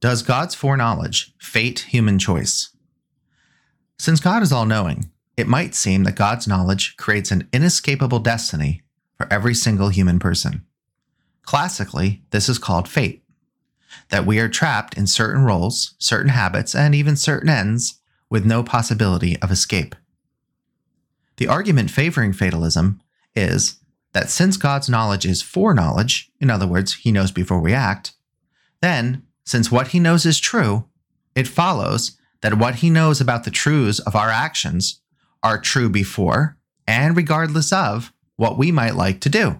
Does God's foreknowledge fate human choice? Since God is all knowing, it might seem that God's knowledge creates an inescapable destiny for every single human person. Classically, this is called fate that we are trapped in certain roles, certain habits, and even certain ends with no possibility of escape. The argument favoring fatalism is that since God's knowledge is foreknowledge, in other words, he knows before we act, then since what he knows is true, it follows that what he knows about the truths of our actions are true before and regardless of what we might like to do.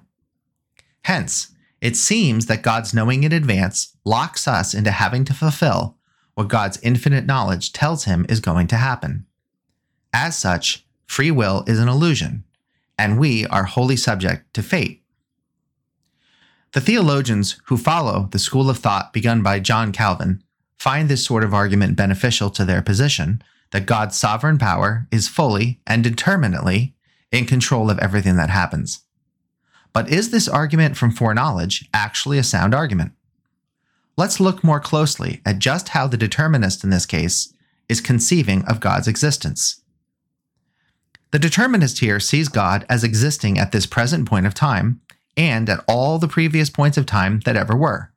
Hence, it seems that God's knowing in advance locks us into having to fulfill what God's infinite knowledge tells him is going to happen. As such, free will is an illusion, and we are wholly subject to fate. The theologians who follow the school of thought begun by John Calvin find this sort of argument beneficial to their position that God's sovereign power is fully and determinately in control of everything that happens. But is this argument from foreknowledge actually a sound argument? Let's look more closely at just how the determinist in this case is conceiving of God's existence. The determinist here sees God as existing at this present point of time and at all the previous points of time that ever were.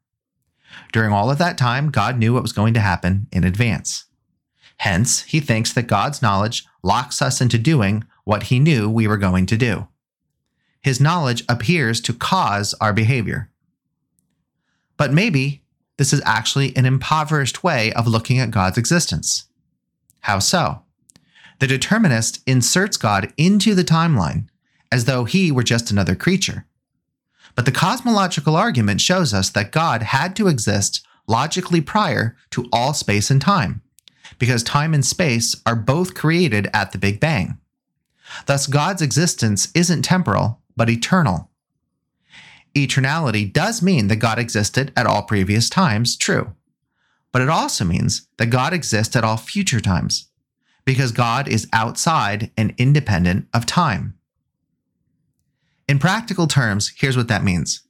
During all of that time, God knew what was going to happen in advance. Hence, he thinks that God's knowledge locks us into doing what he knew we were going to do. His knowledge appears to cause our behavior. But maybe this is actually an impoverished way of looking at God's existence. How so? The determinist inserts God into the timeline as though he were just another creature. But the cosmological argument shows us that God had to exist logically prior to all space and time, because time and space are both created at the Big Bang. Thus, God's existence isn't temporal, but eternal. Eternality does mean that God existed at all previous times, true. But it also means that God exists at all future times, because God is outside and independent of time. In practical terms, here's what that means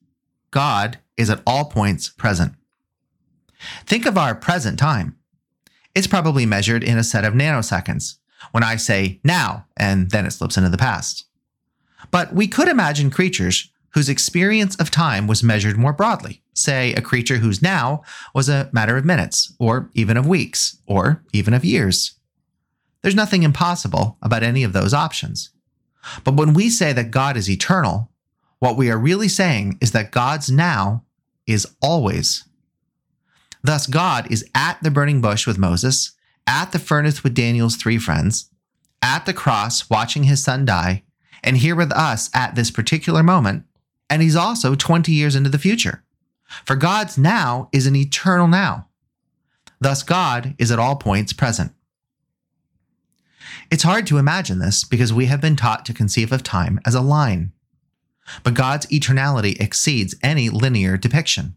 God is at all points present. Think of our present time. It's probably measured in a set of nanoseconds when I say now, and then it slips into the past. But we could imagine creatures whose experience of time was measured more broadly, say a creature whose now was a matter of minutes, or even of weeks, or even of years. There's nothing impossible about any of those options. But when we say that God is eternal, what we are really saying is that God's now is always. Thus, God is at the burning bush with Moses, at the furnace with Daniel's three friends, at the cross watching his son die, and here with us at this particular moment, and he's also 20 years into the future. For God's now is an eternal now. Thus, God is at all points present. It's hard to imagine this because we have been taught to conceive of time as a line. But God's eternality exceeds any linear depiction.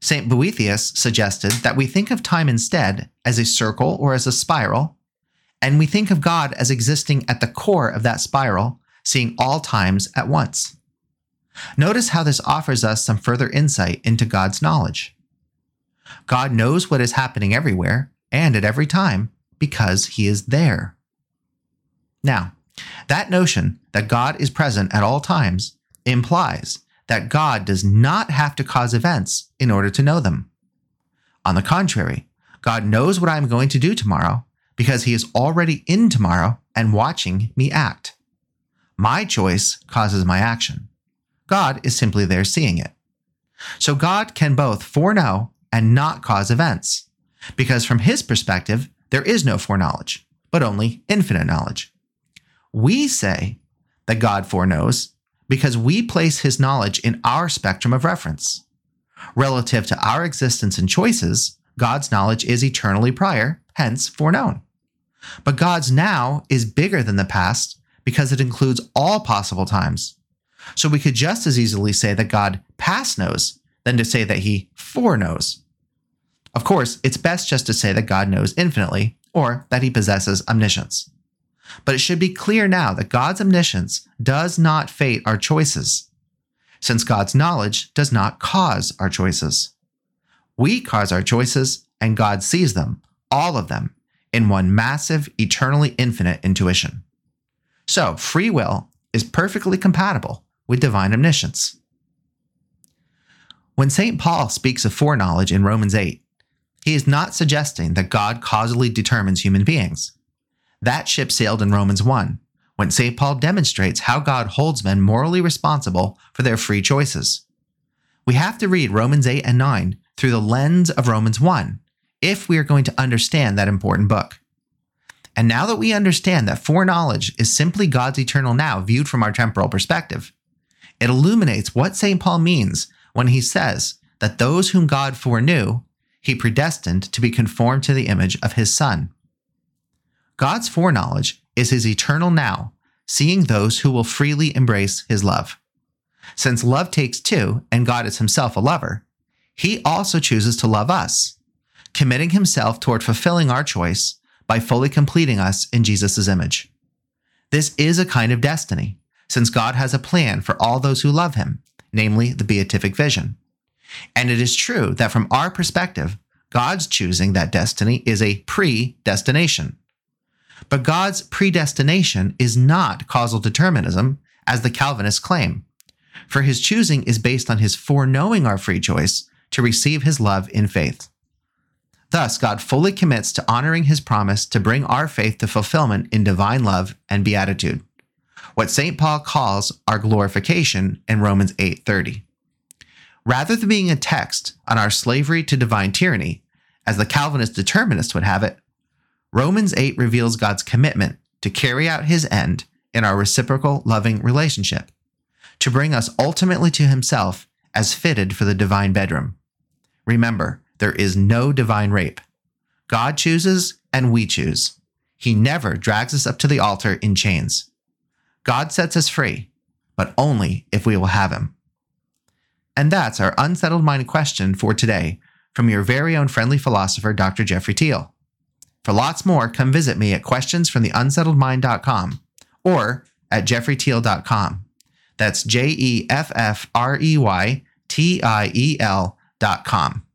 St. Boethius suggested that we think of time instead as a circle or as a spiral, and we think of God as existing at the core of that spiral, seeing all times at once. Notice how this offers us some further insight into God's knowledge. God knows what is happening everywhere and at every time because he is there. Now, that notion that God is present at all times implies that God does not have to cause events in order to know them. On the contrary, God knows what I'm going to do tomorrow because he is already in tomorrow and watching me act. My choice causes my action. God is simply there seeing it. So God can both foreknow and not cause events, because from his perspective, there is no foreknowledge, but only infinite knowledge. We say that God foreknows because we place his knowledge in our spectrum of reference. Relative to our existence and choices, God's knowledge is eternally prior, hence foreknown. But God's now is bigger than the past because it includes all possible times. So we could just as easily say that God past knows than to say that he foreknows. Of course, it's best just to say that God knows infinitely or that he possesses omniscience. But it should be clear now that God's omniscience does not fate our choices, since God's knowledge does not cause our choices. We cause our choices, and God sees them, all of them, in one massive, eternally infinite intuition. So, free will is perfectly compatible with divine omniscience. When St. Paul speaks of foreknowledge in Romans 8, he is not suggesting that God causally determines human beings. That ship sailed in Romans 1, when St. Paul demonstrates how God holds men morally responsible for their free choices. We have to read Romans 8 and 9 through the lens of Romans 1 if we are going to understand that important book. And now that we understand that foreknowledge is simply God's eternal now viewed from our temporal perspective, it illuminates what St. Paul means when he says that those whom God foreknew, he predestined to be conformed to the image of his Son. God's foreknowledge is his eternal now, seeing those who will freely embrace his love. Since love takes two, and God is himself a lover, he also chooses to love us, committing himself toward fulfilling our choice by fully completing us in Jesus' image. This is a kind of destiny, since God has a plan for all those who love him, namely the beatific vision. And it is true that from our perspective, God's choosing that destiny is a predestination. But God's predestination is not causal determinism, as the Calvinists claim, for his choosing is based on his foreknowing our free choice to receive his love in faith. Thus, God fully commits to honoring his promise to bring our faith to fulfillment in divine love and beatitude, what St. Paul calls our glorification in Romans 8:30. Rather than being a text on our slavery to divine tyranny, as the Calvinist determinist would have it, Romans 8 reveals God's commitment to carry out his end in our reciprocal loving relationship, to bring us ultimately to himself as fitted for the divine bedroom. Remember, there is no divine rape. God chooses and we choose. He never drags us up to the altar in chains. God sets us free, but only if we will have him. And that's our unsettled mind question for today from your very own friendly philosopher, Dr. Jeffrey Tiel. For lots more, come visit me at questionsfromtheunsettledmind.com or at jeffreytiel.com. That's J E F F R E Y T I E L dot L.com.